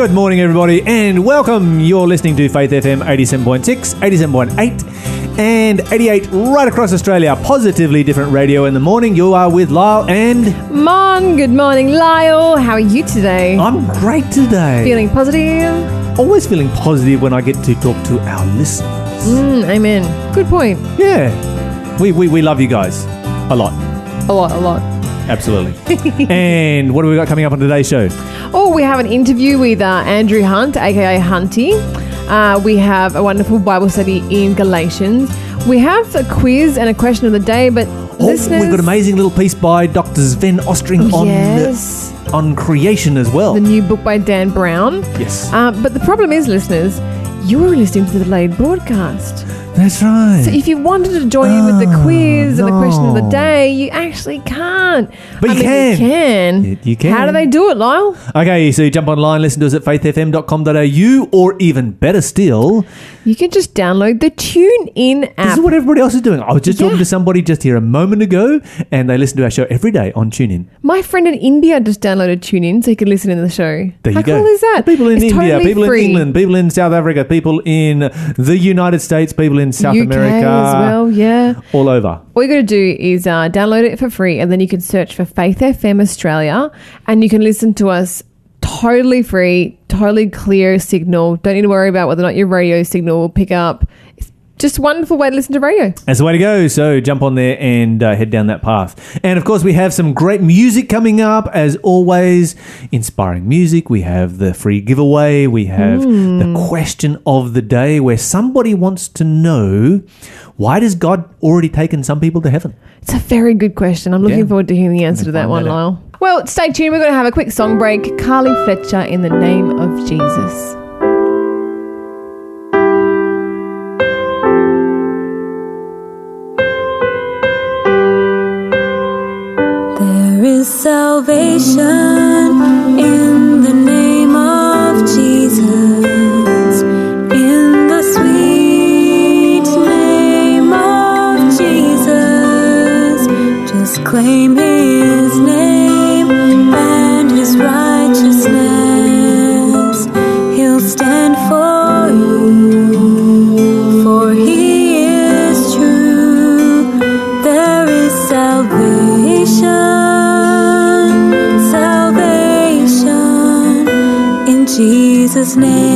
Good morning, everybody, and welcome. You're listening to Faith FM 87.6, 87.8, and 88 right across Australia. Positively different radio in the morning. You are with Lyle, and Mon, good morning, Lyle. How are you today? I'm great today. Feeling positive? Always feeling positive when I get to talk to our listeners. Mm, amen. Good point. Yeah, we, we, we love you guys a lot. A lot, a lot. Absolutely. and what have we got coming up on today's show? Oh, we have an interview with uh, Andrew Hunt, aka Hunty. Uh, we have a wonderful Bible study in Galatians. We have a quiz and a question of the day, but Oh, listeners, we've got an amazing little piece by Dr. Sven Ostring on, yes, on creation as well. the new book by Dan Brown. yes. Uh, but the problem is, listeners, you are listening to the delayed broadcast. That's right. So if you wanted to join in with the Oh, quiz and the question of the no. day, you actually can't. But I you mean, can. You can. You- you can. How do they do it, Lyle? Okay, so you jump online, listen to us at faithfm.com.au, or even better still, You can just download the TuneIn app. this app. is what everybody else is doing. I was just talking Yeah. to somebody just here a moment ago, and they listen to our show every day on TuneIn. My friend in India just downloaded TuneIn so he could listen to the show. There How you go. cool is that? People in It's India, totally people free. in England, people in South Africa, people in the United States, people in South UK America, as well, yeah. all over. All you got to do is uh, download it for free, and then you can search for Faith FM Australia, and you can listen to us totally free, totally clear signal. Don't need to worry about whether or not your radio signal will pick up. Just a wonderful way to listen to radio. That's the way to go. So jump on there and uh, head down that path. And of course, we have some great music coming up, as always. Inspiring music. We have the free giveaway. We have the question of the day, where somebody wants to know why does God already taken some people to heaven? It's a very good question. I'm looking Yeah. forward to hearing the answer to that one, that. Lyle. Well, stay tuned. We're going to have a quick song break. Carly Fletcher in the name of Jesus. Salvation Jesus' name.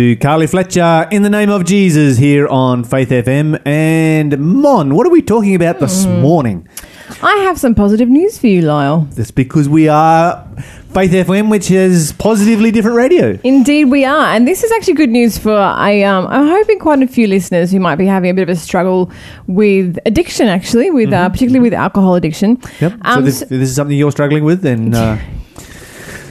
To Carly Fletcher in the name of Jesus here on Faith FM. And Mon, what are we talking about this Hmm. morning? I have some positive news for you, Lyle. That's because we are Faith FM, which is positively different radio. Indeed, we are, and this is actually good news for I. Um, I'm hoping quite a few listeners who might be having a bit of a struggle with addiction, actually, with uh, particularly with alcohol addiction. Mm-hmm. Yep. so Um, this, so- if this is something you're struggling with, then uh,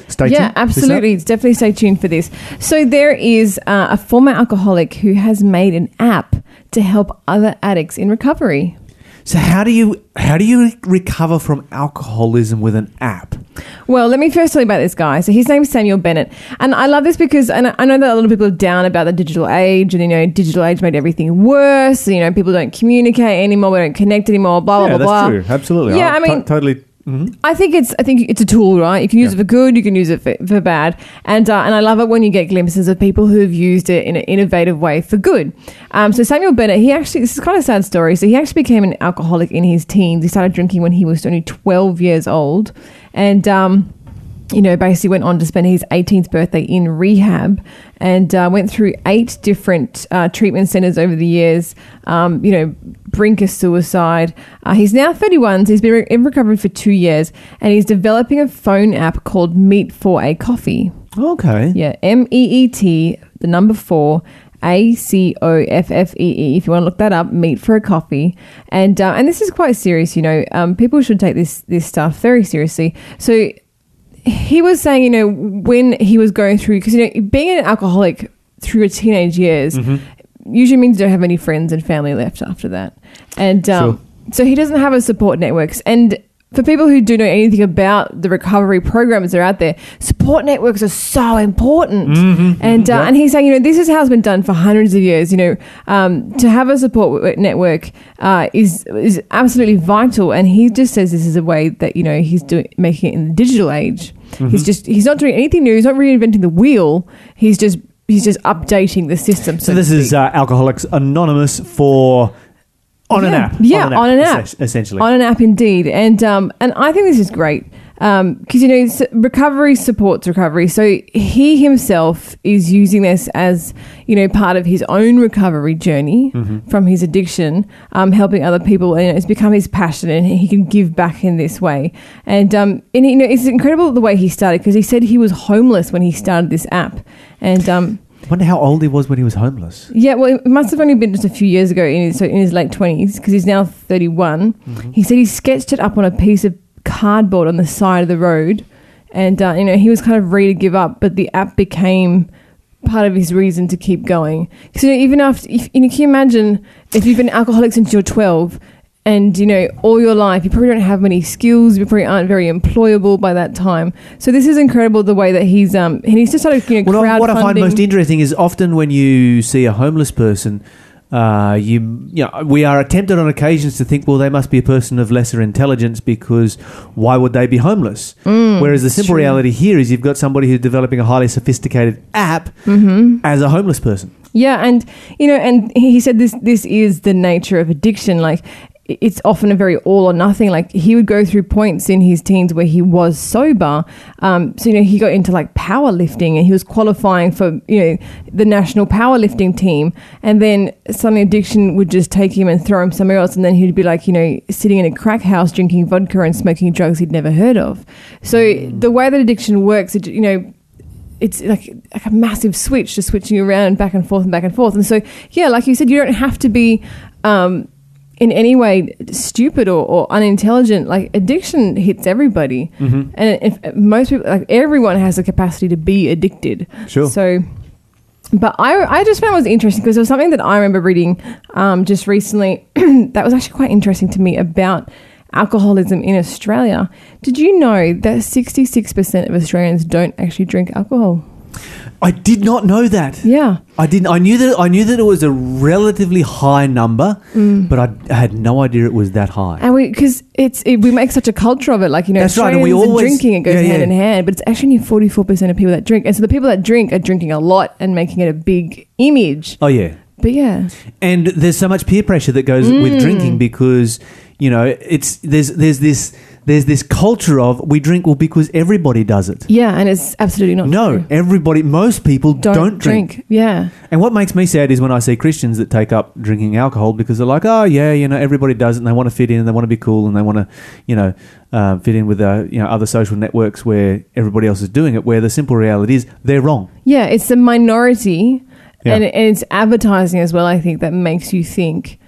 stay tuned. yeah, absolutely. Definitely stay tuned for this. So there is uh, a former alcoholic who has made an app to help other addicts in recovery. So how do you how do you recover from alcoholism with an app? Well, let me first tell you about this guy. So his name's Samuel Bennett, and I love this because and I know that a lot of people are down about the digital age, and you know, digital age made everything worse. You know, people don't communicate anymore, we don't connect anymore. Blah yeah, blah blah. true. Absolutely. Yeah, I to- mean- totally. Mhm. I think it's I think it's a tool, right? You can use Yeah. it for good, you can use it for, for bad, and uh, and I love it when you get glimpses of people who have used it in an innovative way for good. Um, so Samuel Bennett, he actually this is kind of a sad story. So he actually became an alcoholic in his teens. He started drinking when he was only twelve years old, and. Um, you know, basically went on to spend his 18th birthday in rehab and uh, went through eight different uh, treatment centers over the years. Um, you know, brink of suicide. Uh, he's now 31, so he's been re- in recovery for two years, and he's developing a phone app called Meet for a Coffee. Okay. Yeah, M E E T, the number four. A C O F F E E. If you want to look that up, meet for a coffee, and uh, and this is quite serious. You know, um, people should take this this stuff very seriously. So he was saying, you know, when he was going through, because you know, being an alcoholic through your teenage years usually means you don't have any friends and family left after that, and um, so he doesn't have a support networks. And for people who do know anything about the recovery programs that are out there, support networks are so important. And uh, Yeah. and he's saying, you know, this is how it's been done for hundreds of years. You know, um, to have a support network uh, is is absolutely vital. And he just says this is a way that you know he's doing making it in the digital age. He's just he's not doing anything new. He's not reinventing the wheel. He's just he's just updating the system. So, So this is uh, Alcoholics Anonymous for on an app. Yeah, on an app. essen- essentially. on an app indeed and um and i think this is great because you know recovery supports recovery so he himself is using this as you know part of his own recovery journey from his addiction um, helping other people and it's become his passion and he can give back in this way and um and you know it's incredible the way he started because he said he was homeless when he started this app and um wonder how old he was when he was homeless. yeah, well, it must have only been just a few years ago, in his, so in his late twenties, because he's now 31 He said he sketched it up on a piece of cardboard on the side of the road, and uh, you know he was kind of ready to give up, but the app became part of his reason to keep going. Because you know, even after, if, you know, can you imagine if you've been an alcoholic since you're 12? And you know, all your life, you probably don't have many skills. You probably aren't very employable by that time. So this is incredible the way that he's um and he's just started you know Well, what I find most interesting is often when you see a homeless person, uh, you, you know, we are tempted on occasions to think, well, they must be a person of lesser intelligence because why would they be homeless? Whereas the simple Mm, true. reality here is you've got somebody who's developing a highly sophisticated app Mm-hmm. as a homeless person. Yeah, and you know, and he said this this is the nature of addiction. Like it's often a very all or nothing. Like he would go through points in his teens where he was sober. Um, so you know, he got into like powerlifting and he was qualifying for you know the national powerlifting team. And then suddenly addiction would just take him and throw him somewhere else. And then he'd be like you know sitting in a crack house drinking vodka and smoking drugs he'd never heard of. So the way that addiction works, it, you know it's like like a massive switch, just switching around back and forth and back and forth. And so, yeah, like you said, you don't have to be um, in any way stupid or, or unintelligent. Like addiction hits everybody, Mm-hmm. and if most people, like everyone, has the capacity to be addicted. Sure. So. But I, I just found it was interesting because there was something that I remember reading um, just recently that was actually quite interesting to me about alcoholism in Australia. Did you know that 66% of Australians don't actually drink alcohol? I did not know that. Yeah. I didn't. I knew that. I knew that it was a relatively high number, Mm. but I had no idea it was that high. And we, because it's, it, we make such a culture of it, like, you know, That's right, and we always- drinking, it goes yeah, hand in hand, but it's actually only 44% of people that drink. And so the people that drink are drinking a lot and making it a big image. Oh yeah. But yeah. and there's so much peer pressure that goes Mm. with drinking because you know it's there's there's this there's this culture of we drink well because everybody does it. Yeah, and it's absolutely not No, true. everybody, most people don't, Don't, drink. Yeah. And what makes me sad is when I see Christians that take up drinking alcohol because they're like, oh yeah, you know, everybody does it, and they want to fit in, and they want to be cool, and they want to, you know, uh, fit in with uh, you know other social networks where everybody else is doing it. Where the simple reality is they're wrong. Yeah, it's the minority, Yeah. and, and it's advertising as well. I think that makes you think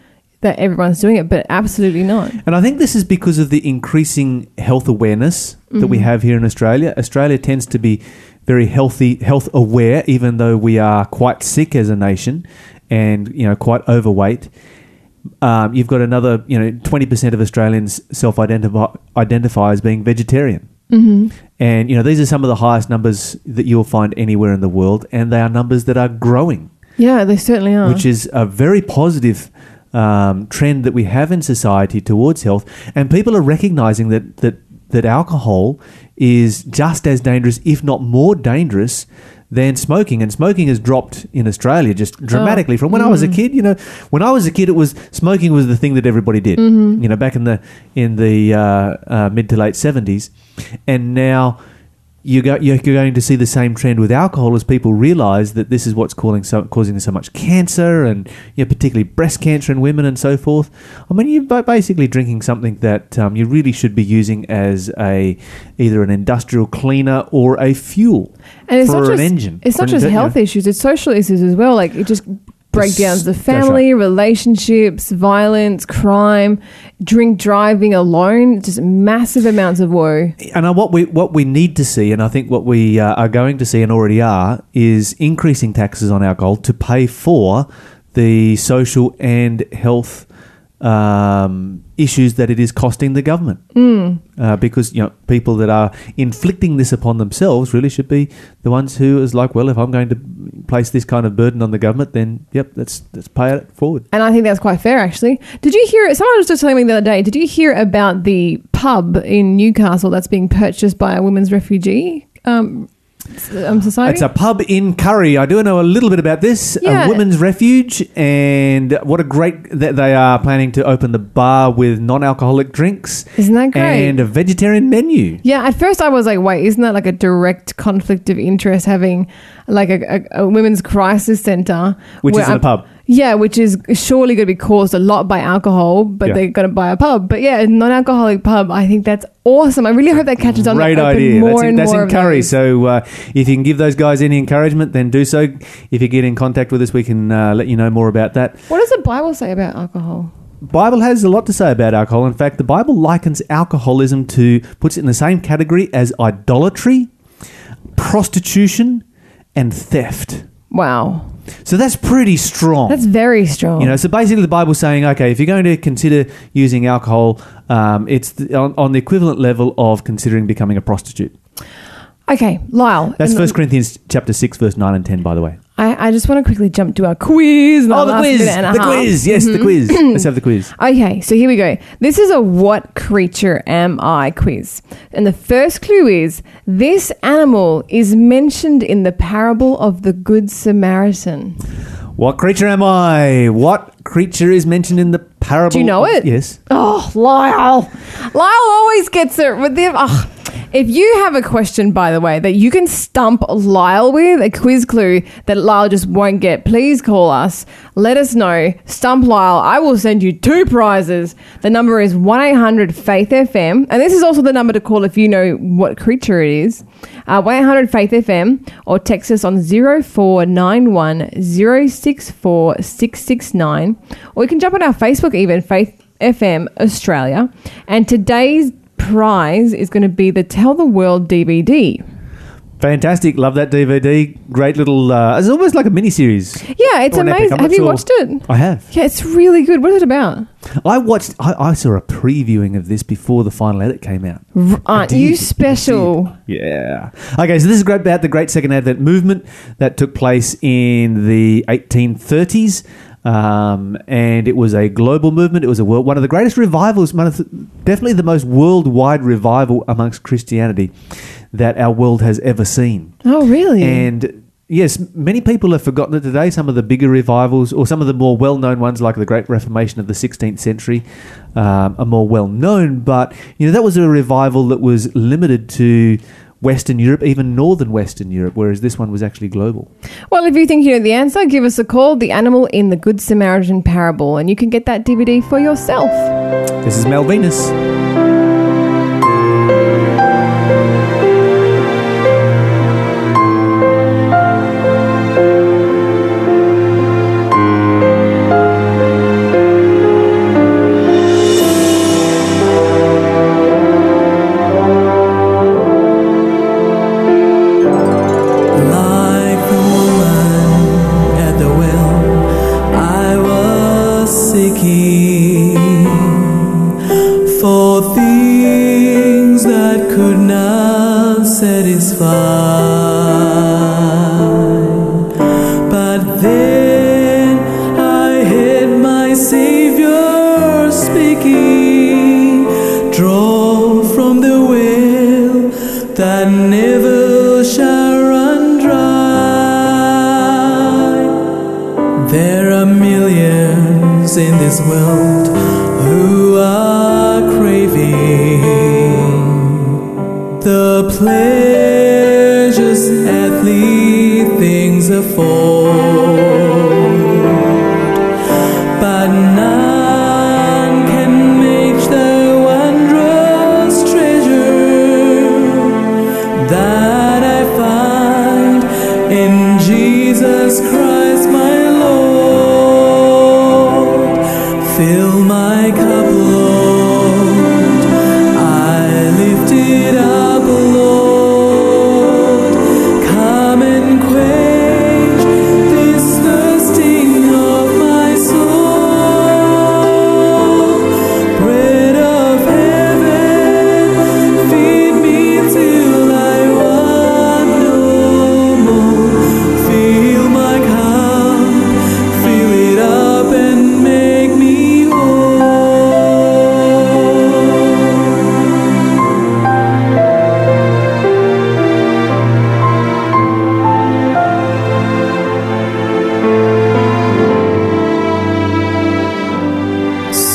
that everyone's doing it, but absolutely not. And I think this is because of the increasing health awareness that we have here in Australia. Australia tends to be very healthy, health aware, even though we are quite sick as a nation and you know quite overweight. Um, you've got another, you know, twenty percent of Australians self-identify identify as being vegetarian. Mm-hmm. And you know these are some of the highest numbers that you'll find anywhere in the world, and they are numbers that are growing Yeah, they certainly are. which is a very positive um, trend that we have in society towards health. And people are recognizing that, that, that alcohol is just as dangerous, if not more dangerous, than smoking. And smoking has dropped in Australia just dramatically from when I was a kid. You know, when I was a kid, it was smoking was the thing that everybody did. You know, back in the in the uh, uh, mid to late seventies, and now you go, you're going to see the same trend with alcohol as people realize that this is what's causing so, causing so much cancer and you know, particularly breast cancer in women and so forth. I mean, you're basically drinking something that um, you really should be using as a either an industrial cleaner or a fuel and it's for not an just engine. it's not just health yeah. issues; it's social issues as well. Like it just breakdowns of family, relationships, violence, crime, drink driving alone. Just massive amounts of woe. and uh, what we what we need to see, and I think what we uh, are going to see and already are, is increasing taxes on alcohol to pay for the social and health um, issues that it is costing the government. Uh, because you know people that are inflicting this upon themselves really should be the ones who is like, well, if I'm going to place this kind of burden on the government, then yep, let's let's pay it forward. And I think that's quite fair, actually. Did you hear? Someone was just telling me the other day. Did you hear about the pub in Newcastle that's being purchased by a women's refugee um, um, society? It's a pub in Curry. I do know a little bit about this. Yeah. A women's refuge, and what a great that they are planning to open the bar with non-alcoholic drinks Isn't that great? and a vegetarian menu. Yeah, at first I was like, wait, isn't that like a direct conflict of interest having like a, a, a women's crisis center? Which is in a pub. Yeah, which is surely going to be caused a lot by alcohol, but Yeah. they're going to buy a pub. But yeah, a non alcoholic pub, I think that's awesome. I really hope that catches on. Great They open idea. More That's in, and that's more in of Curry. those. So uh, if you can give those guys any encouragement, then do so. If you get in contact with us, we can uh, let you know more about that. What does the Bible say about alcohol? Bible has a lot to say about alcohol. In fact, the Bible likens alcoholism to puts it in the same category as idolatry, prostitution, and theft. Wow, So that's pretty strong. that's very strong. you know, so basically the Bible's saying, okay, if you're going to consider using alcohol, um, it's the, on, on the equivalent level of considering becoming a prostitute. okay, Lyle. That's and First Corinthians chapter six, verse nine and ten. By the way. I, I just want to quickly jump to our quiz. Oh, the quiz! The quiz! Yes, the mm-hmm. quiz. Let's have the quiz. Okay, so here we go. This is a what creature am I quiz. And the first clue is this animal is mentioned in the parable of the Good Samaritan. What creature am I? What creature is mentioned in the parable? Do you know of- it? Yes. Oh, Lyle. Lyle always gets it with the. Oh. If you have a question, by the way, that you can stump Lyle with, a quiz clue that Lyle just won't get, please call us. Let us know. Stump Lyle. I will send you two prizes. The number is 1 800 Faith FM. And this is also the number to call if you know what creature it is. Uh, 1 800 Faith FM or text us on 0491 064 669. Or you can jump on our Facebook, even Faith FM Australia. And today's prize is going to be the Tell the World DVD. Fantastic. Love that DVD. Great little. Uh, it's almost like a mini series. Yeah, it's Or an epic, amazing. Have you sure. watched it? I have. Yeah, it's really good. What is it about? I watched. I, I saw a previewing of this before the final edit came out. Aren't you special? Yeah. Okay, so this is great about the Great Second Advent movement that took place in the 1830s. Um, and it was a global movement. It was a world, one of the greatest revivals, one of the, definitely the most worldwide revival amongst Christianity that our world has ever seen. Oh, really? And yes, many people have forgotten it today. Some of the bigger revivals, or some of the more well known ones, like the Great Reformation of the 16th century, um, are more well known. But, you know, that was a revival that was limited to Western Europe, even Northern Western Europe, whereas this one was actually global. Well, if you think you know the answer, give us a call. The animal in the Good Samaritan parable, and you can get that DVD for yourself. This is Malvinus. Like for things that could not satisfy.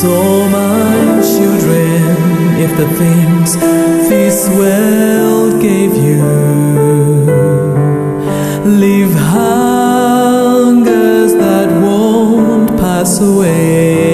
So, my children, if the things this world gave you. Leave hungers that won't pass away,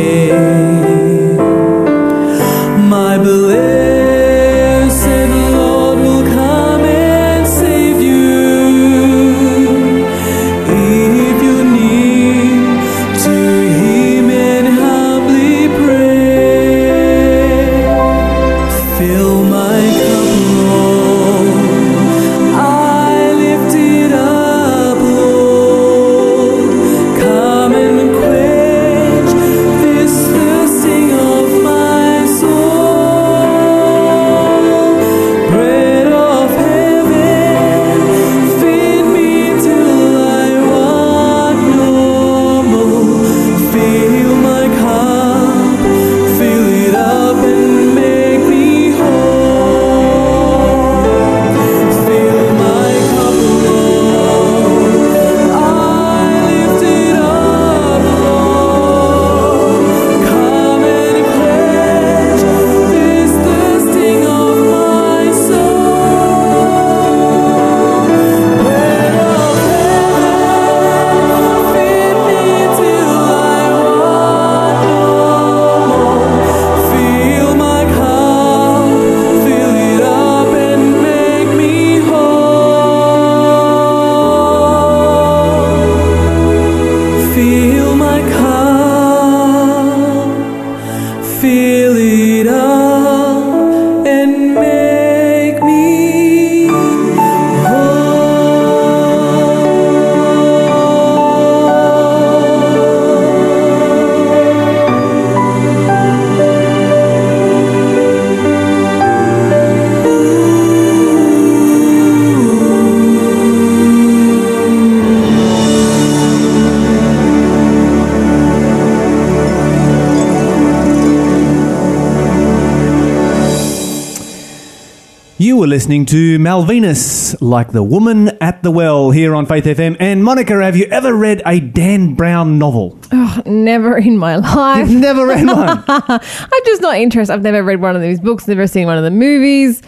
listening to Malvinus, like the woman at the well, here on Faith FM. And Monica, have you ever read a Dan Brown novel? Oh, Never in my life. You've never read one. I'm just not interested. I've never read one of these books, never seen one of the movies.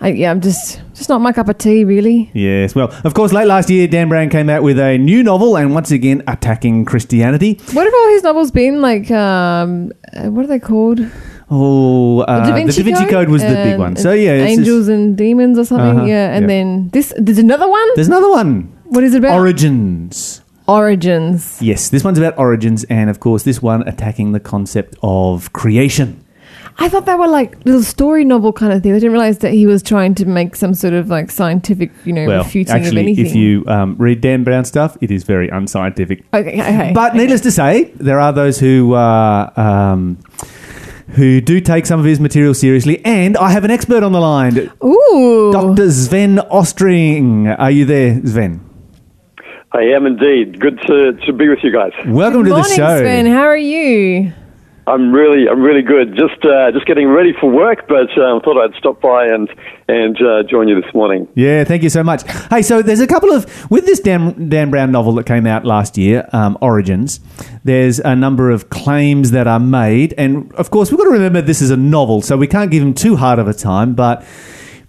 I, yeah, I'm just just not my cup of tea, really. yes. Well, of course, late last year, Dan Brown came out with a new novel, and once again, attacking Christianity. What have all his novels been like? Um, uh, what are they called? Oh, uh, Da Vinci the Da Vinci Code, was the big one. So yeah, Angels and Demons or something. Uh-huh, Yeah, and yeah. then this. There's another one. there's another one. What is it about? Origins. Origins. Yes, this one's about origins, and of course, this one attacking the concept of creation. I thought they were like little story novel kind of thing. I didn't realize that he was trying to make some sort of like scientific, you know, Well, refuting of actually, anything. if you um, read Dan Brown stuff, it is very unscientific. okay, okay, But needless to say, there are those who uh, um, who do take some of his material seriously, and I have an expert on the line, ooh, Dr. Sven Ostring. Are you there, Sven? I am indeed. Good to, to be with you guys. Welcome Good to the morning, show. Sven. How are you? I'm really, I'm really good. Just, uh, just getting ready for work, but um, thought I'd stop by and and uh, join you this morning. Yeah, thank you so much. Hey, so there's a couple of with this Dan, Dan Brown novel that came out last year, um, Origins. There's a number of claims that are made, and of course we've got to remember this is a novel, so we can't give him too hard of a time. But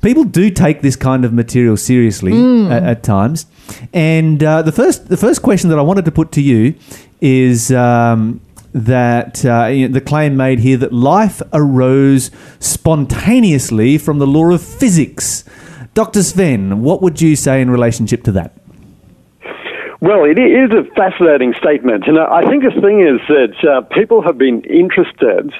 people do take this kind of material seriously at, at times. And uh, the first, the first question that I wanted to put to you is. Um, that uh, the claim made here that life arose spontaneously from the law of physics. Dr. Sven, what would you say in relationship to that? Well, it is a fascinating statement, and I think the thing is that uh, people have been interested.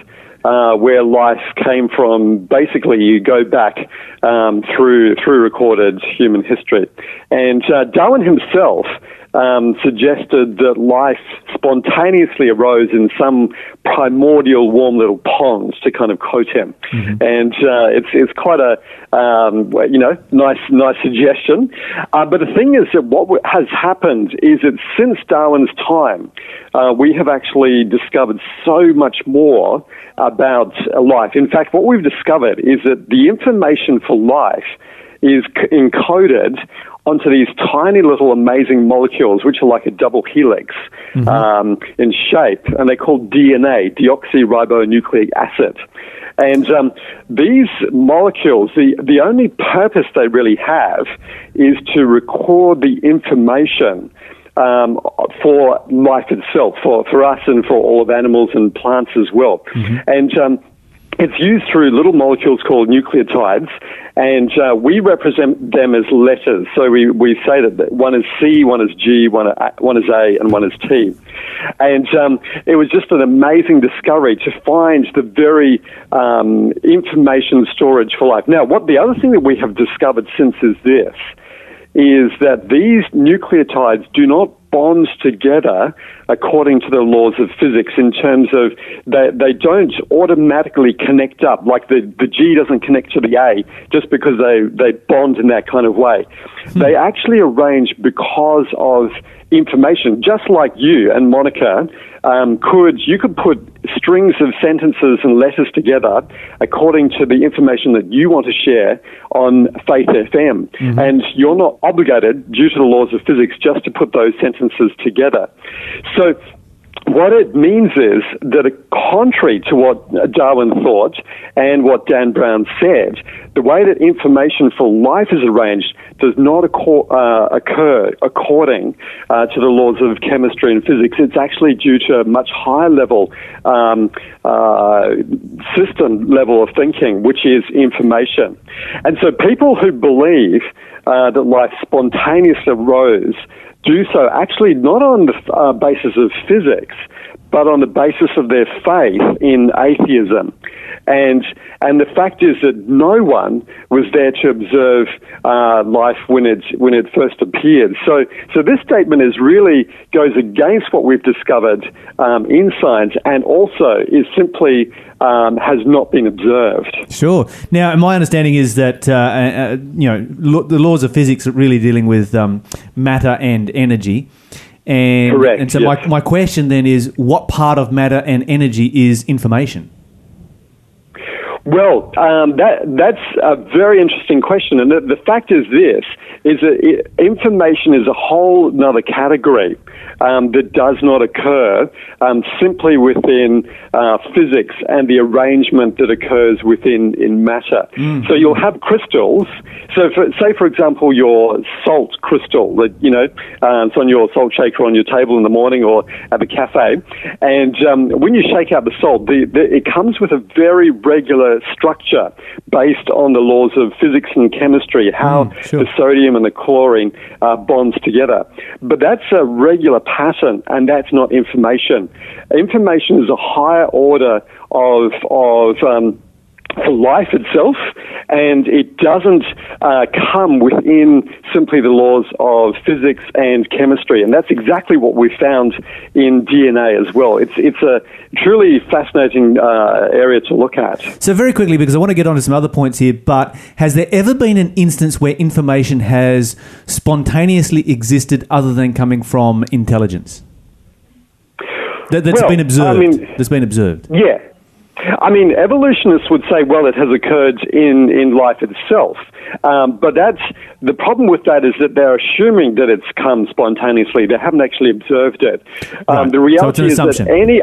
Uh, where life came from, basically, you go back um, through through recorded human history, and uh, Darwin himself um, suggested that life spontaneously arose in some primordial warm little ponds, to kind of quote him, and uh, it's it's quite a um, you know nice nice suggestion. Uh, but the thing is that what has happened is that since Darwin's time, uh, we have actually discovered so much more about life. In fact, what we've discovered is that the information for life is c- encoded onto these tiny little amazing molecules, which are like a double helix um, in shape, and they're called DNA, deoxyribonucleic acid. And um, these molecules, the, the only purpose they really have is to record the information um, for life itself, for, for us and for all of animals and plants as well. And um, it's used through little molecules called nucleotides, and uh, we represent them as letters. So we, we say that one is C, one is G, one, a- one is A, and one is T. And um, it was just an amazing discovery to find the very um, information storage for life. Now, what the other thing that we have discovered since is this is that these nucleotides do not bond together according to the laws of physics in terms of they, they don't automatically connect up like the, the G doesn't connect to the A just because they, they bond in that kind of way. Hmm. They actually arrange because of information, just like you and Monica um, could you could put strings of sentences and letters together according to the information that you want to share on Faith FM, mm-hmm. and you're not obligated due to the laws of physics just to put those sentences together. So. What it means is that, uh, contrary to what uh, Darwin thought and what Dan Brown said, the way that information for life is arranged does not acco- uh, occur according uh, to the laws of chemistry and physics. It's actually due to a much higher level um, uh, system level of thinking, which is information. And so people who believe uh, that life spontaneously arose do so actually not on the uh, basis of physics, but on the basis of their faith in atheism. And, and the fact is that no one was there to observe uh, life when it, when it first appeared. So, so this statement is really goes against what we've discovered um, in science and also is simply um, has not been observed. Sure. Now, my understanding is that uh, uh, you know lo- the laws of physics are really dealing with um, matter and energy. And, Correct, and so yes. my, my question then is what part of matter and energy is information? Well, um, that that's a very interesting question, and the, the fact is this: is that i information is a whole another category um, that does not occur um, simply within uh, physics and the arrangement that occurs within in matter. So you'll have crystals. So, for, say for example, your salt crystal that you know uh, it's on your salt shaker on your table in the morning or at the cafe, and um, when you shake out the salt, the, the, it comes with a very regular structure based on the laws of physics and chemistry, how Mm, sure. the sodium and the chlorine uh, bonds together. But that's a regular pattern, and that's not information. Information is a higher order of of um, life itself, and it doesn't uh, come within simply the laws of physics and chemistry, and that's exactly what we found in DNA as well. It's it's a truly fascinating uh, area to look at. So very quickly, because I want to get on to some other points here, but has there ever been an instance where information has spontaneously existed other than coming from intelligence? That, that's Well, been observed. I mean- that's been observed. Yeah. I mean, evolutionists would say, well, it has occurred in, in life itself. Um, but that's the problem with that is that they're assuming that it's come spontaneously. They haven't actually observed it. Um, Right. the So reality an is that any.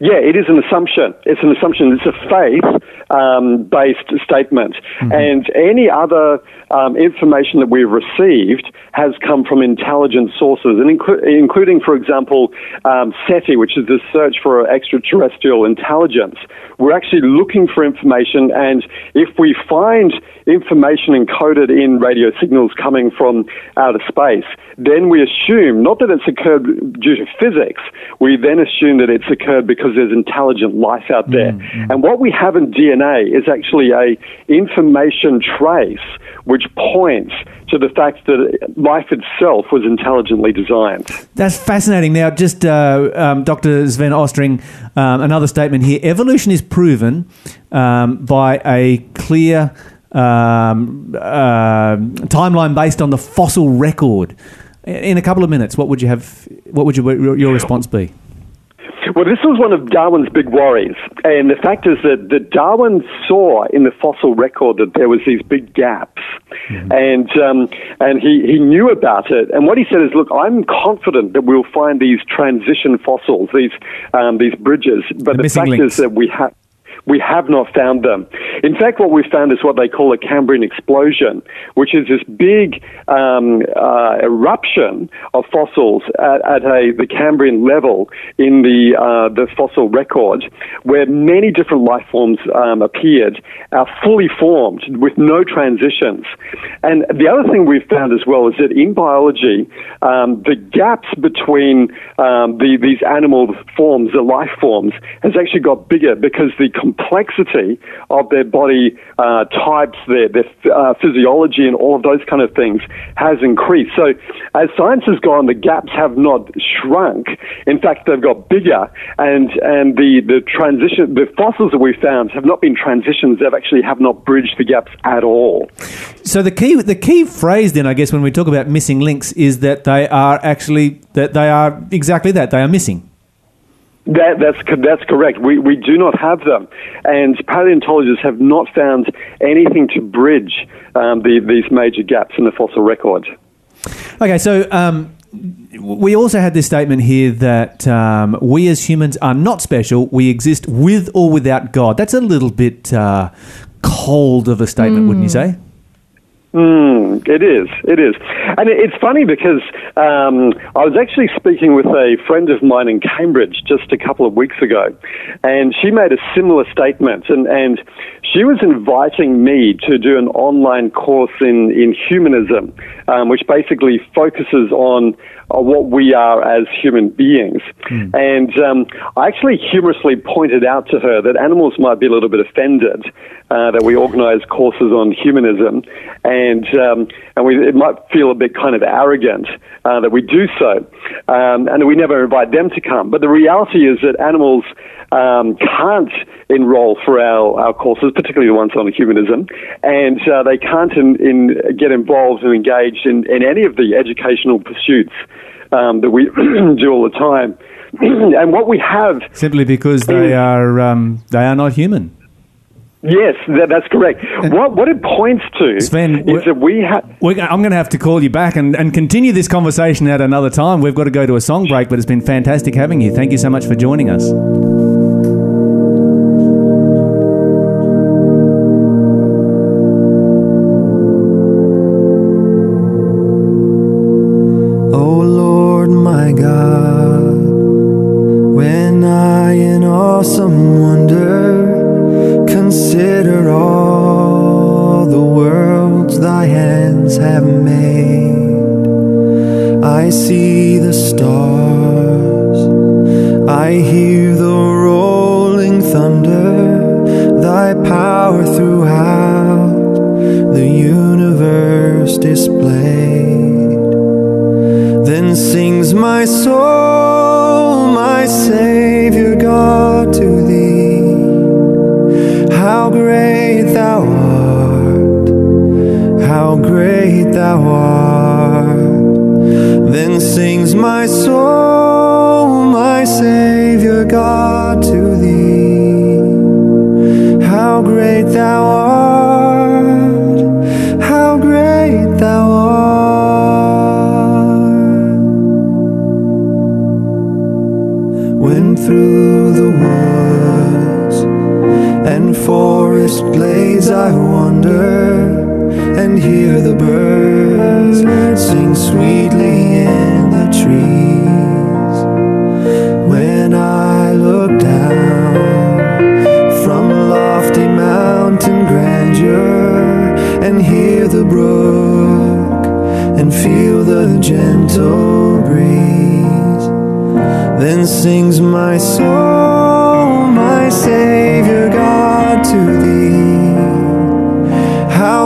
Yeah, it is an assumption. It's an assumption. It's a faith um, based statement. Mm-hmm. And any other um, information that we've received has come from intelligent sources, and inclu- including, for example, um, SETI, which is the search for extraterrestrial intelligence. We're actually looking for information, and if we find information encoded in radio signals coming from outer space, then we assume not that it's occurred due to physics, we then assume that it's occurred because there's intelligent life out there. And what we have in DNA is actually a information trace which points to the fact that life itself was intelligently designed. That's fascinating. Now, just uh, um, Dr. Sven Ostring, um, another statement here. Evolution is proven um, by a clear um, uh, timeline based on the fossil record. In a couple of minutes, what would you have? What would your your response be? Well, this was one of Darwin's big worries, and the fact is that, that Darwin saw in the fossil record that there was these big gaps, and um, and he, he knew about it. And what he said is, look, I'm confident that we'll find these transition fossils, these um, these bridges, but The the, fact links. is that we have. We have not found them. In fact, what we've found is what they call a Cambrian explosion, which is this big um, uh, eruption of fossils at, at a, the Cambrian level in the, uh, the fossil record, where many different life forms um, appeared, uh, fully formed with no transitions. And the other thing we've found as well is that in biology, um, the gaps between um, the, these animal forms, the life forms, has actually got bigger because the complexity of their body uh, types, their, their uh, physiology, and all of those kind of things has increased. So, as science has gone, the gaps have not shrunk. In fact, they've got bigger, and and the the transition, the fossils that we found have not been transitions; they've actually have not bridged the gaps at all. So the key the key phrase then, I guess, when we talk about missing links, is that they are actually that they are exactly that they are missing. That, that's that's correct. We we do not have them, and paleontologists have not found anything to bridge um, the, these major gaps in the fossil record. Okay, so um, we also had this statement here that um, we as humans are not special. We exist with or without God. That's a little bit uh, cold of a statement, wouldn't you say? Mm, it is. It is. And it's funny because um, I was actually speaking with a friend of mine in Cambridge just a couple of weeks ago, and she made a similar statement. And, and she was inviting me to do an online course in, in humanism, um, which basically focuses on uh, what we are as human beings. And um, I actually humorously pointed out to her that animals might be a little bit offended uh, that we organize courses on humanism, and um, and we it might feel a bit kind of arrogant uh, that we do so, um, and that we never invite them to come. But the reality is that animals um, can't enroll for our, our courses, particularly the ones on humanism, and uh, they can't in, in get involved and engaged in, in any of the educational pursuits um, that we do all the time. and what we have Simply because they are um, they are not human. Yes, that, that's correct. Uh, what what it points to Sven, is that we have. I'm going to have to call you back and, and continue this conversation at another time. We've got to go to a song break, but it's been fantastic having you. Thank you so much for joining us. And hear the birds sing sweetly in the trees. When I look down from lofty mountain grandeur and hear the brook and feel the gentle breeze. Then sings my soul, my Savior God, to thee.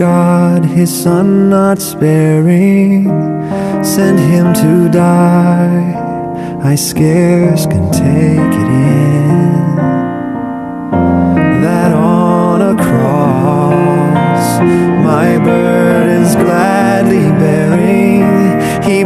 God, his son not sparing, sent him to die, I scarce can take it in. That on a cross my burdens gladly bearing he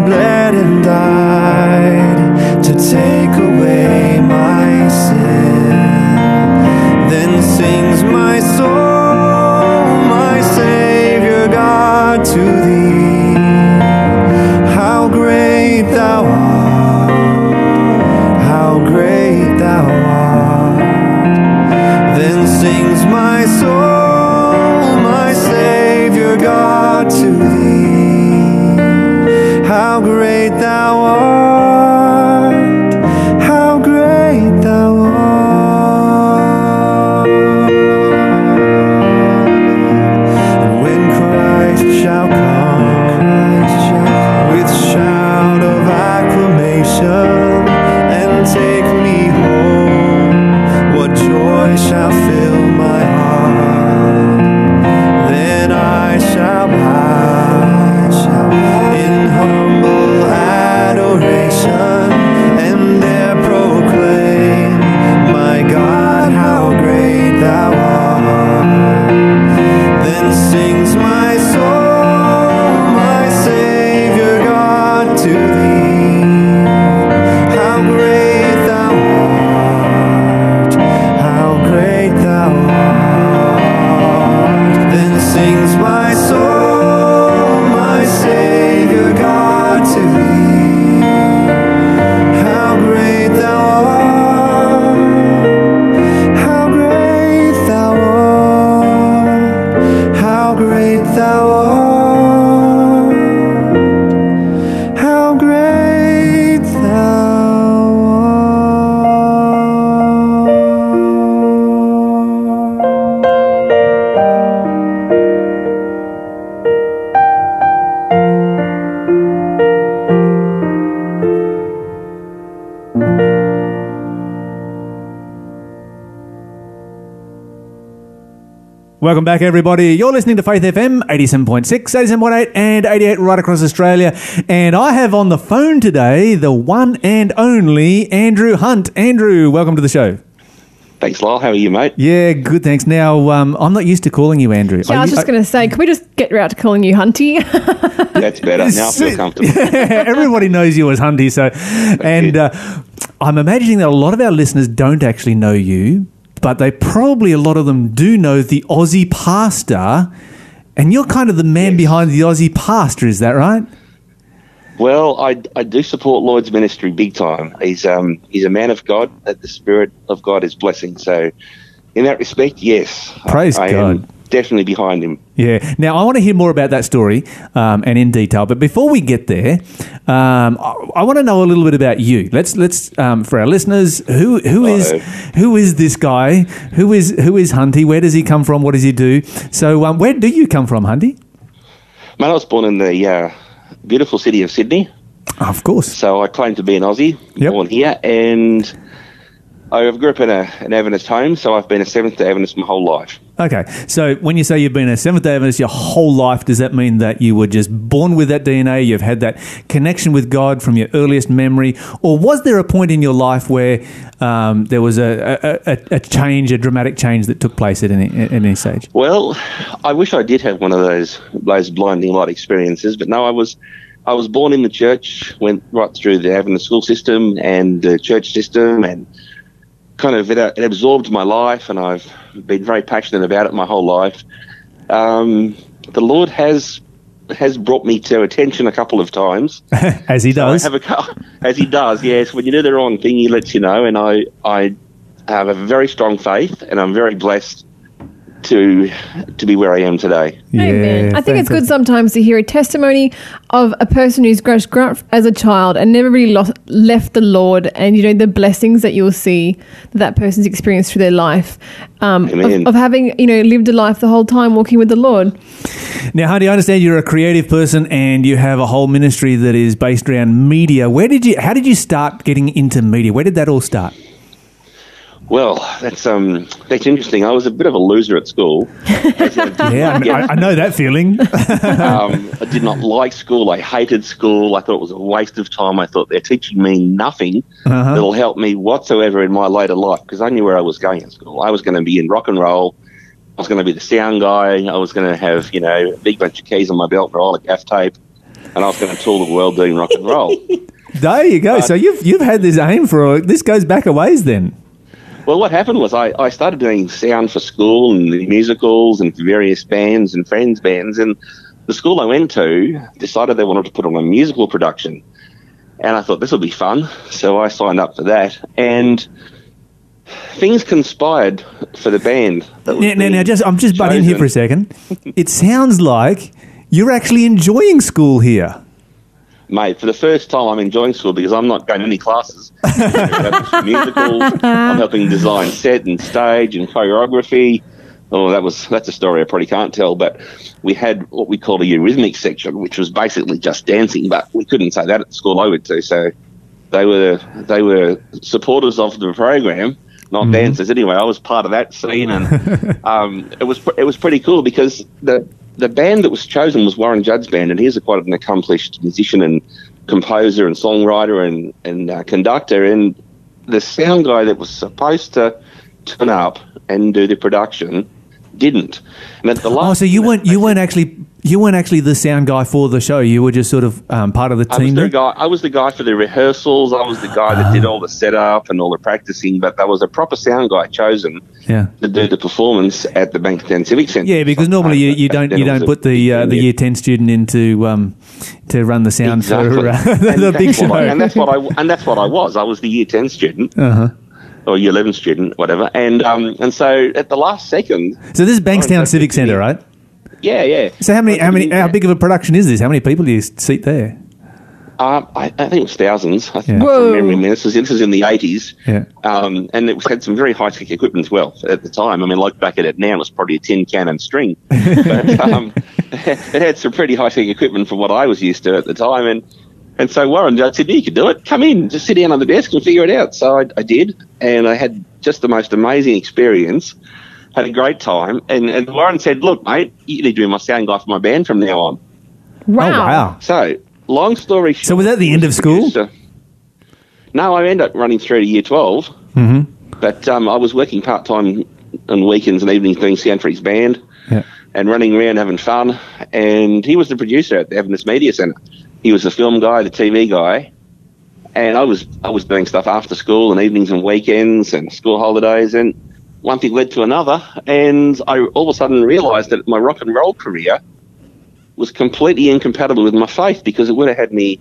thou art. Welcome back, everybody. You're listening to Faith FM 87.6, 87.8, and 88 right across Australia. And I have on the phone today the one and only Andrew Hunt. Andrew, welcome to the show. Thanks, Lyle. How are you, mate? Yeah, good, thanks. Now, um, I'm not used to calling you Andrew. Yeah, I Are was you- just going to say, can we just get out to calling you Hunty? That's better. Now I feel comfortable. Everybody knows you as Hunty, so and uh, I'm imagining that a lot of our listeners don't actually know you, but they probably a lot of them do know the Aussie pastor, and you're kind of the man Yes. behind the Aussie pastor. Is that right? Well, I, I do support Lloyd's ministry big time. He's um he's a man of God that the Spirit of God is blessing. So, in that respect, yes, Praise I, I God. am definitely behind him. Yeah. Now I want to hear more about that story um, and in detail. But before we get there, um, I, I want to know a little bit about you. Let's let's um, for our listeners who who is, who is this guy? Who is who is Hunty? Where does he come from? What does he do? So um, where do you come from, Hunty? Man, I was born in the uh, beautiful city of Sydney, Of course. so I claim to be an Aussie, Yep. born here, and I grew up in a, an Adventist home, so I've been a Seventh Day Adventist my whole life. Okay. So when you say you've been a Seventh Day Adventist your whole life, does that mean that you were just born with that DNA? You've had that connection with God from your earliest memory, or was there a point in your life where um, there was a, a, a, change, a dramatic change that took place at any at any stage? Well, I wish I did have one of those those blinding light experiences, but no, I was I was born in the church, went right through the Adventist school system and the church system, and kind of it, it absorbed my life, and I've been very passionate about it my whole life. Um, the Lord has has brought me to attention a couple of times. As he So I does. have a as he does, yes. When you do the wrong thing, he lets you know. And I, I have a very strong faith, and I'm very blessed to to be where I am today. Amen. I think it's good sometimes to hear a testimony of a person who's grown grown up as a child and never really lost, left the Lord, and you know the blessings that you'll see that that person's experienced through their life, um, of, of having you know lived a life the whole time walking with the Lord. Now, Hunty, I understand you're a creative person and you have a whole ministry that is based around media. Where did you? How did you start getting into media? Where did that all start? Well, that's um that's interesting. I was a bit of a loser at school. Yeah, I, I- I know that feeling. um, I did not like school. I hated school. I thought it was a waste of time. I thought they're teaching me nothing Uh-huh. that'll help me whatsoever in my later life because I knew where I was going at school. I was going to be in rock and roll. I was going to be the sound guy. I was going to have, you know, a big bunch of keys on my belt and a roll of gaff tape. And I was going to tour the world doing rock and roll. There you go. Uh, so you've you've had this aim for this goes back a ways then. Well, what happened was I, I started doing sound for school and musicals and various bands and friends' bands. And the school I went to decided they wanted to put on a musical production. And I thought this would be fun. So I signed up for that. And things conspired for the band. that Now, now, now just I'm just butting in here for a second. It sounds like you're actually enjoying school here. Mate, for the first time, I'm enjoying school because I'm not going to any classes. I'm musicals. I'm helping design set and stage and choreography. Oh, that was that's a story I probably can't tell. But we had what we called a eurythmic section, which was basically just dancing. But we couldn't say that at the school I went to, so they were they were supporters of the program, not dancers. Anyway, I was part of that scene, and um, it was it was pretty cool because the the band that was chosen was Warren Judd's band, and he's a quite an accomplished musician and composer and songwriter and and uh, conductor. And the sound guy that was supposed to turn up and do the production didn't. And at the last, Oh, so you weren't you weren't actually you weren't actually the sound guy for the show. You were just sort of um, part of the I was team. the guy. I was the guy for the rehearsals. I was the guy that did all the setup and all the practicing. But there was a proper sound guy chosen Yeah. to do the performance at the Bankstown Civic Centre. Yeah, because normally you, you don't you don't put the uh, the year ten student into um, to run the sound Exactly. for uh, the big show. I- and that's what I and that's what I was. I was the year ten student uh-huh. or year eleven student, whatever. And um and so at the last second, So this is Bankstown Civic it to me. Centre, right? Yeah, yeah. So how many how many how big of a production is this? How many people do you seat there? Um, I, I think it was thousands. I think Yeah. from Whoa. memory. I mean, this was this was in the eighties. Yeah. Um, and it was, had some very high tech equipment as well at the time. I mean, look back at it now, it's probably a tin can and string. but um, it had some pretty high tech equipment from what I was used to at the time. And and so Warren Judd said, "You can do it. Come in, just sit down on the desk and figure it out." So I, I did, and I had just the most amazing experience. Had a great time. And, and Warren said, "Look, mate, you need to be my sound guy for my band from now on." Wow. Oh, wow. So, long story short. So was that the end of school? producer- No, I ended up running through to year 12. Mm-hmm. But um, I was working part time on weekends and evenings doing sound for his band Yeah. and running around having fun. And he was the producer at the Adventist Media Centre. He was the film guy, the TV guy. And I was I was doing stuff after school and evenings and weekends and school holidays. And one thing led to another. And I all of a sudden realised that my rock and roll career was completely incompatible with my faith because it would have had me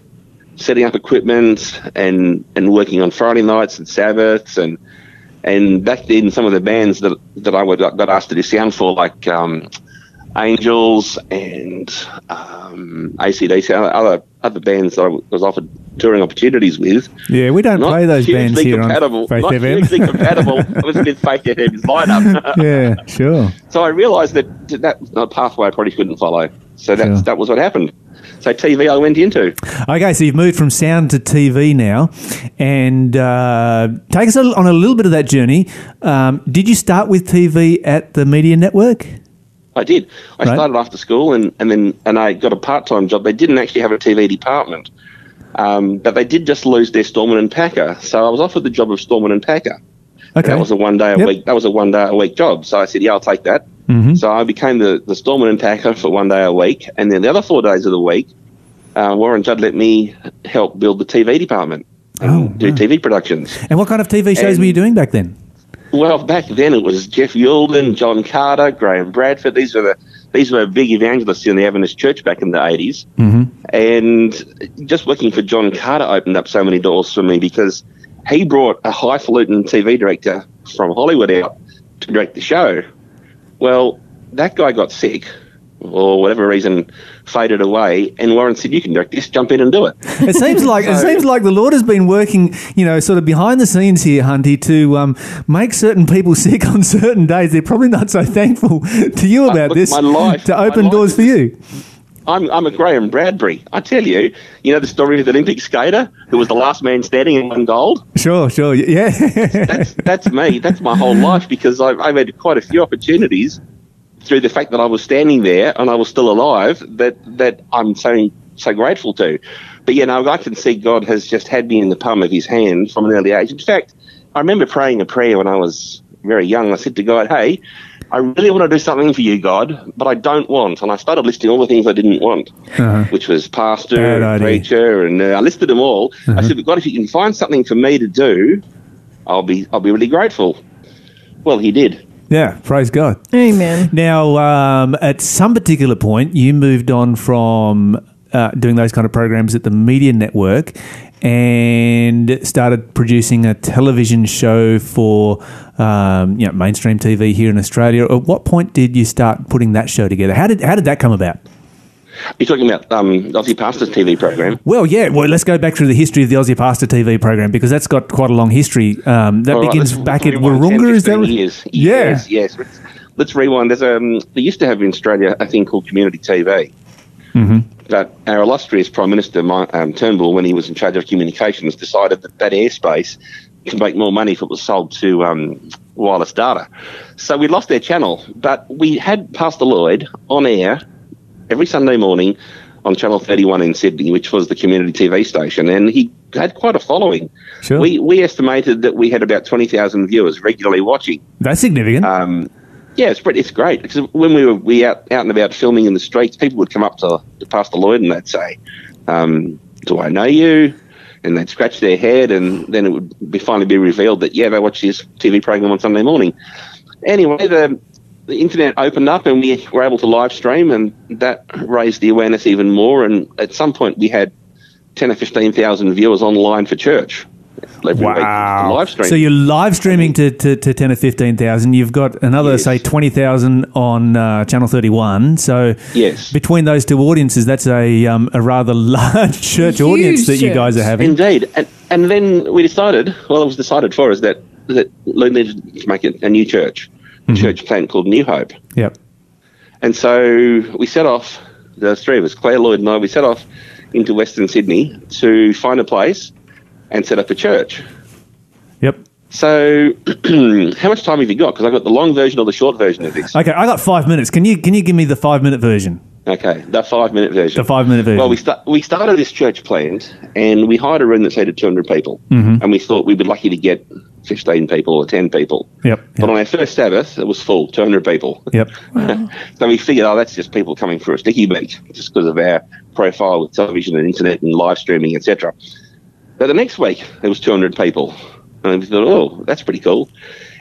setting up equipment and and working on Friday nights and Sabbaths and and back then some of the bands that that I would got asked to do sound for like um, Angels and um, ACDC other other bands that I was offered touring opportunities with. Yeah, we don't Not play those bands here on compatible, Faith not FM. hugely compatible with with Faith FM's lineup. yeah, sure. So I realised that that was a pathway I probably couldn't follow. So that Sure. that was what happened. So TV I went into. Okay, so you've moved from sound to TV now, and uh, take us on a little bit of that journey. Um, did you start with TV at the Media Network? I did. I Right. started after school and, and then and I got a part time job. They didn't actually have a TV department, um, but they did just lose their Storeman and Packer. So I was offered the job of Storeman and Packer. Okay, That was a one day a Yep. week. That was a one day a week job. So I said, yeah, I'll take that. Mhm. So I became the the Storeman and Packer for one day a week, and then the other four days of the week, uh, Warren Judd let me help build the TV department and Oh, do wow. TV productions. and what kind of TV shows And- were you doing back then? Well, back then it was Geoff Youlden, John Carter, Graham Bradford. These were the these were big evangelists in the Adventist Church back in the 80s. Mm-hmm. And just working for John Carter opened up so many doors for me because he brought a highfalutin TV director from Hollywood out to direct the show. Well, that guy got sick or whatever reason faded away and Warren said, You can direct this, jump in and do it. It seems like it seems like the Lord has been working, you know, sort of behind the scenes here, Hunty, to um, make certain people sick on certain days. They're probably not so thankful to you about this my life- to open life doors is- for you. I'm, I'm a Graham Bradbury. I tell you, you know the story of the Olympic skater who was the last man standing and won gold? Sure, sure, yeah. That's, that's me. That's my whole life because I've, I've had quite a few opportunities through the fact that I was standing there and I was still alive that, that I'm so, so grateful to. But, you know, I can see God has just had me in the palm of his hand from an early age. In fact, I remember praying a prayer when I was very young. I said to God, hey, I really want to do something for you, God, but I don't want. And I started listing all the things I didn't want, Uh-huh. which was pastor, and preacher, and uh, I listed them all. I said, but God, if you can find something for me to do, I'll be I'll be really grateful. Well, he did. Yeah, praise God. Amen. Now, um, at some particular point, you moved on from uh, doing those kind of programs at the Media Network and started producing a television show for um, you know, mainstream TV here in Australia. At what point did you start putting that show together? How did how did that come about? You're talking about um, Aussie Pastors TV program. Well, yeah. Well, let's go back through the history of the Aussie Pastor TV program because that's got quite a long history. Um, that All begins back at rewind 10, Is that 15 right? years. Yeah. Yes, yes. Let's, let's rewind. There's um, they used to have in Australia a thing called community TV. Mhm. But our illustrious Prime Minister um, Turnbull, when he was in charge of communications, decided that that airspace could make more money if it was sold to um, wireless data. So we lost their channel, but we had Pastor Lloyd on air every Sunday morning on Channel 31 in Sydney, which was the community TV station, and he had quite a following. Sure. We we estimated that we had about 20,000 viewers regularly watching. That's significant. Um, yeah, it's pretty, it's great because when we were we out out and about filming in the streets, people would come up to, to Pastor Lloyd and they'd say, um, "Do I know you?" And they'd scratch their head, and then it would be finally be revealed that yeah, they watch his TV program on Sunday morning. Anyway, the the internet opened up and we were able to live stream, and that raised the awareness even more. And at some point, we had ten or fifteen thousand viewers online for church. every week Wow. Live stream. So you're live streaming to, to, to 10 or 15,000. You've got another, Yes. say, 20,000 on uh, Channel 31. So Yes. between those two audiences, that's a, um, a rather large church Huge audience that you guys are having. Indeed, and and then we decided. Well, it was decided for us that that we needed to make it a new church, a church plant called New Hope, Yep. and so we set off. The three of us, Claire, Lloyd, and I, we set off into Western Sydney to find a place and set up a church. Yep. So, how much time have you got? Because I've got the long version or the short version of this. Okay, I got five minutes. Can you can you give me the five minute version? Okay, the five minute version. The five minute version. Well, we, sta- we started this church plant and we hired a room that seated 200 people. Mm-hmm. And we thought we'd be lucky to get 15 people or 10 people. Yep. But Yep. on our first Sabbath, it was full, 200 people. yep. Wow. So we figured, oh, that's just people coming for a sticky beat, just because of our profile with television and internet and live streaming, etc. But the next week, there was 200 people. And we thought, oh, that's pretty cool.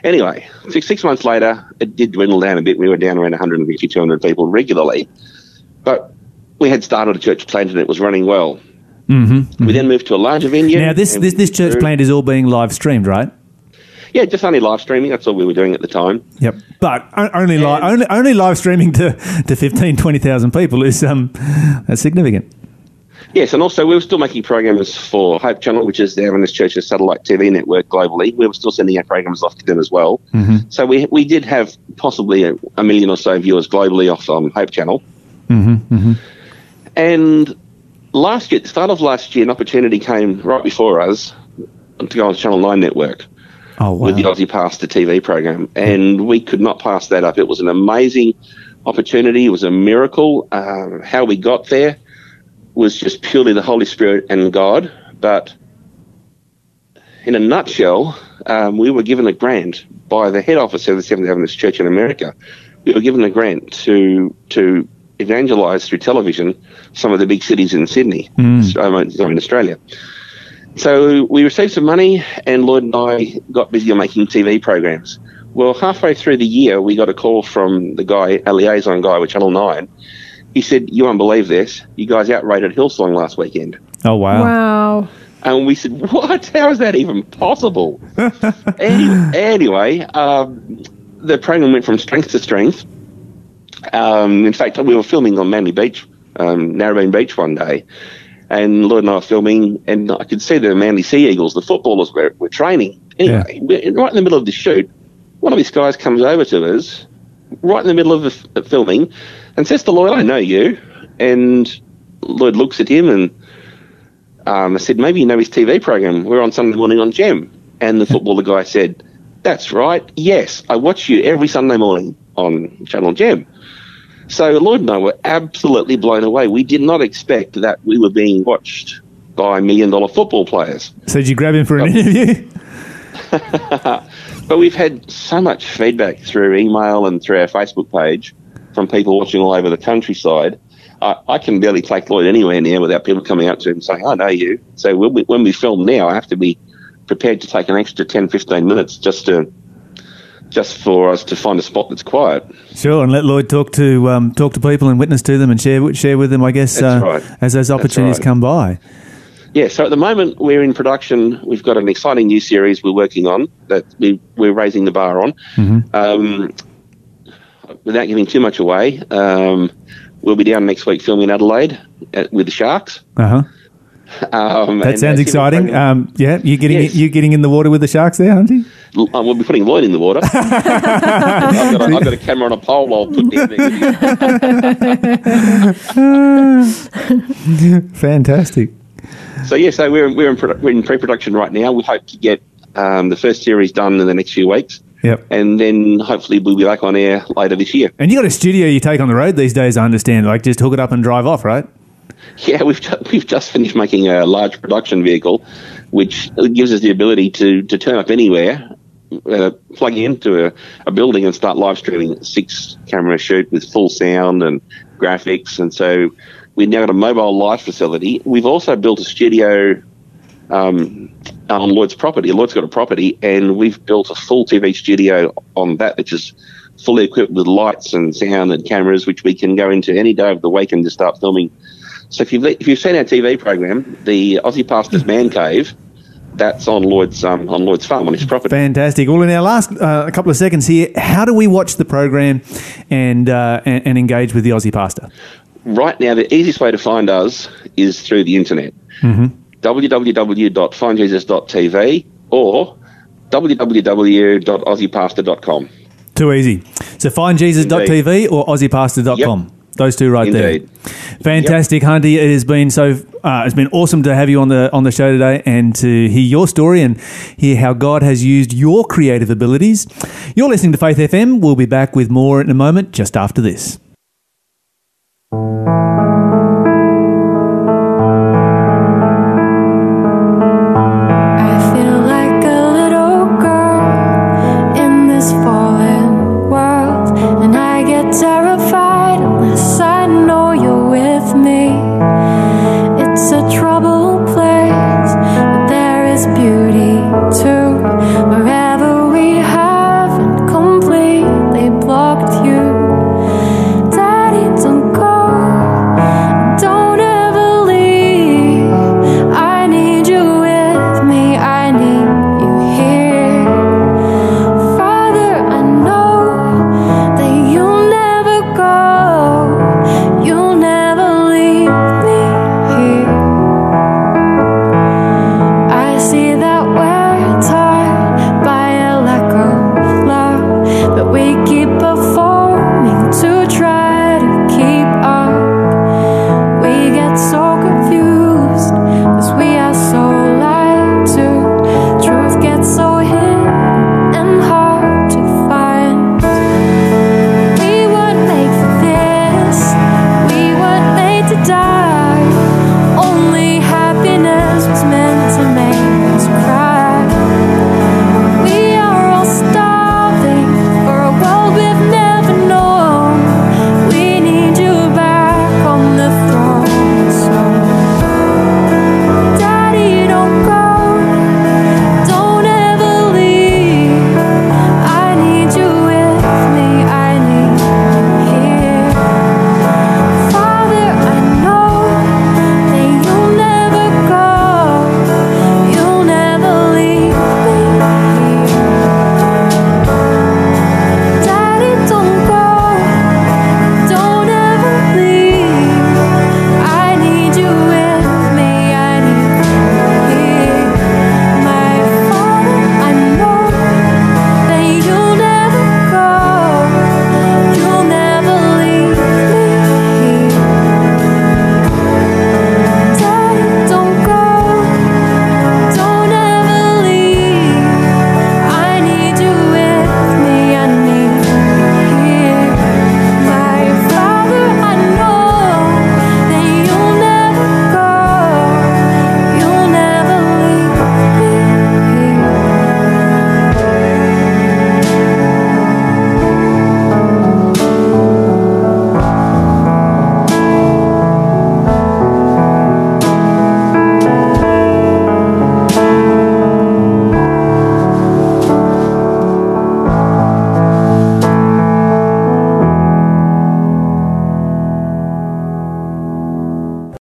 Anyway, six, six months later, it did dwindle down a bit. We were down around 150, 200 people regularly. But we had started a church plant and it was running well. Mm-hmm, We then moved to a larger venue. Now this this this church plant is all being live streamed, right? Yeah, just only live streaming. That's all we were doing at the time. Yep. But only li- only only live streaming to to 15, 20,000 people is um that's significant. Yes, and also we were still making programs for Hope Channel, which is the Adventist Church's satellite TV network globally. We were still sending our programs off to them as well. Mm-hmm. So we we did have possibly a, a million or so viewers globally off um, Hope Channel. Mm-hmm. And last year, at the start of last year, an opportunity came right before us to go on the Channel 9 network. Oh wow. with the Aussie Pastor TV program, and we could not pass that up. It was an amazing opportunity. It was a miracle. Um, how we got there was just purely the Holy Spirit and God. But in a nutshell, um, we were given a grant by the head office of the Seventh Adventist Church in America. We were given a grant to to evangelise through television some of the big cities in Sydney, um, in Australia. So we received some money, and Lloyd and I got busy on making TV programs. Well, halfway through the year, we got a call from the guy, a liaison guy with Channel 9. He said, You won't believe this. You guys outrated Hillsong last weekend. oh wow. Wow. And we said, What? How is that even possible? Any- anyway, um, the program went from strength to strength. Um, in fact, we were filming on Manly Beach, um, Narrabeen Beach one day, and Lloyd and I were filming, and I could see the Manly Sea Eagles, the footballers, were, were training. Anyway, we're right in the middle of the shoot, one of these guys comes over to us, right in the middle of the f- filming, and says to Lloyd, I know you. And Lloyd looks at him and um, I said, maybe you know his TV program. We're on Sunday morning on Gem. And the footballer guy said, that's right. Yes, I watch you every Sunday morning on Channel Gem. So Lloyd and I were absolutely blown away. We did not expect that we were being watched by million dollar football players. So did you grab him for an interview? But we've had so much feedback through email and through our Facebook page from people watching all over the countryside. I, I can barely take Lloyd anywhere now without people coming up to him and saying, I know you. So when we, when we film now, I have to be prepared to take an extra 10, 15 minutes just to just for us to find a spot that's quiet. Sure, and let Lloyd talk to um, talk to people and witness to them and share with- share with them. I guess uh, right. as those opportunities right. come by. Yeah, so at the moment we're in production. We've got an exciting new series we're working on that we, we're raising the bar on. Um, without giving too much away, um, we'll be down next week filming in Adelaide at, with the Sharks. Uh huh. Um, That sounds that's in the exciting. Um, yeah, you're getting Yes. you getting in the water with the sharks there, aren't you? Uh, we'll be putting Lloyd in the water. I've, got a, I've got a camera on a pole. I'll put down there. Fantastic. So yeah, so we're we're in, we're in pre-production right now. We hope to get um, the first series done in the next few weeks, Yep. and then hopefully we'll be back on air later this year. And you got a studio you take on the road these days. I understand. Like just hook it up and drive off, right? Yeah, we've ju- we've just finished making a large production vehicle, which gives us the ability to to turn up anywhere, uh, plug into a, a building and start live streaming a six camera shoot with full sound and graphics. And so we've now got a mobile live facility. We've also built a studio um, on Lloyd's property. Lloyd's got a property, and we've built a full TV studio on that, which is fully equipped with lights and sound and cameras, which we can go into any day of the week and just start filming. So if you've if you've seen our TV program, the Aussie Pastors Man Cave, that's on Lloyd's um, on Lloyd's farm on his property. Fantastic. Well, in our last uh, couple of seconds here, how do we watch the program and uh, and, and engage with the Aussie Pastor? Right now, the easiest way to find us is through the internet. Mm-hmm. www.findjesus.tv or www.aussiepastor.com. Too easy. So findjesus.tv or aussiepastor.com. Yep. Those two right Indeed. there. Fantastic, Hunty. It has been so Uh, it's been awesome to have you on the on the show today and to hear your story and hear how God has used your creative abilities. You're listening to Faith FM. We'll be back with more in a moment, just after this.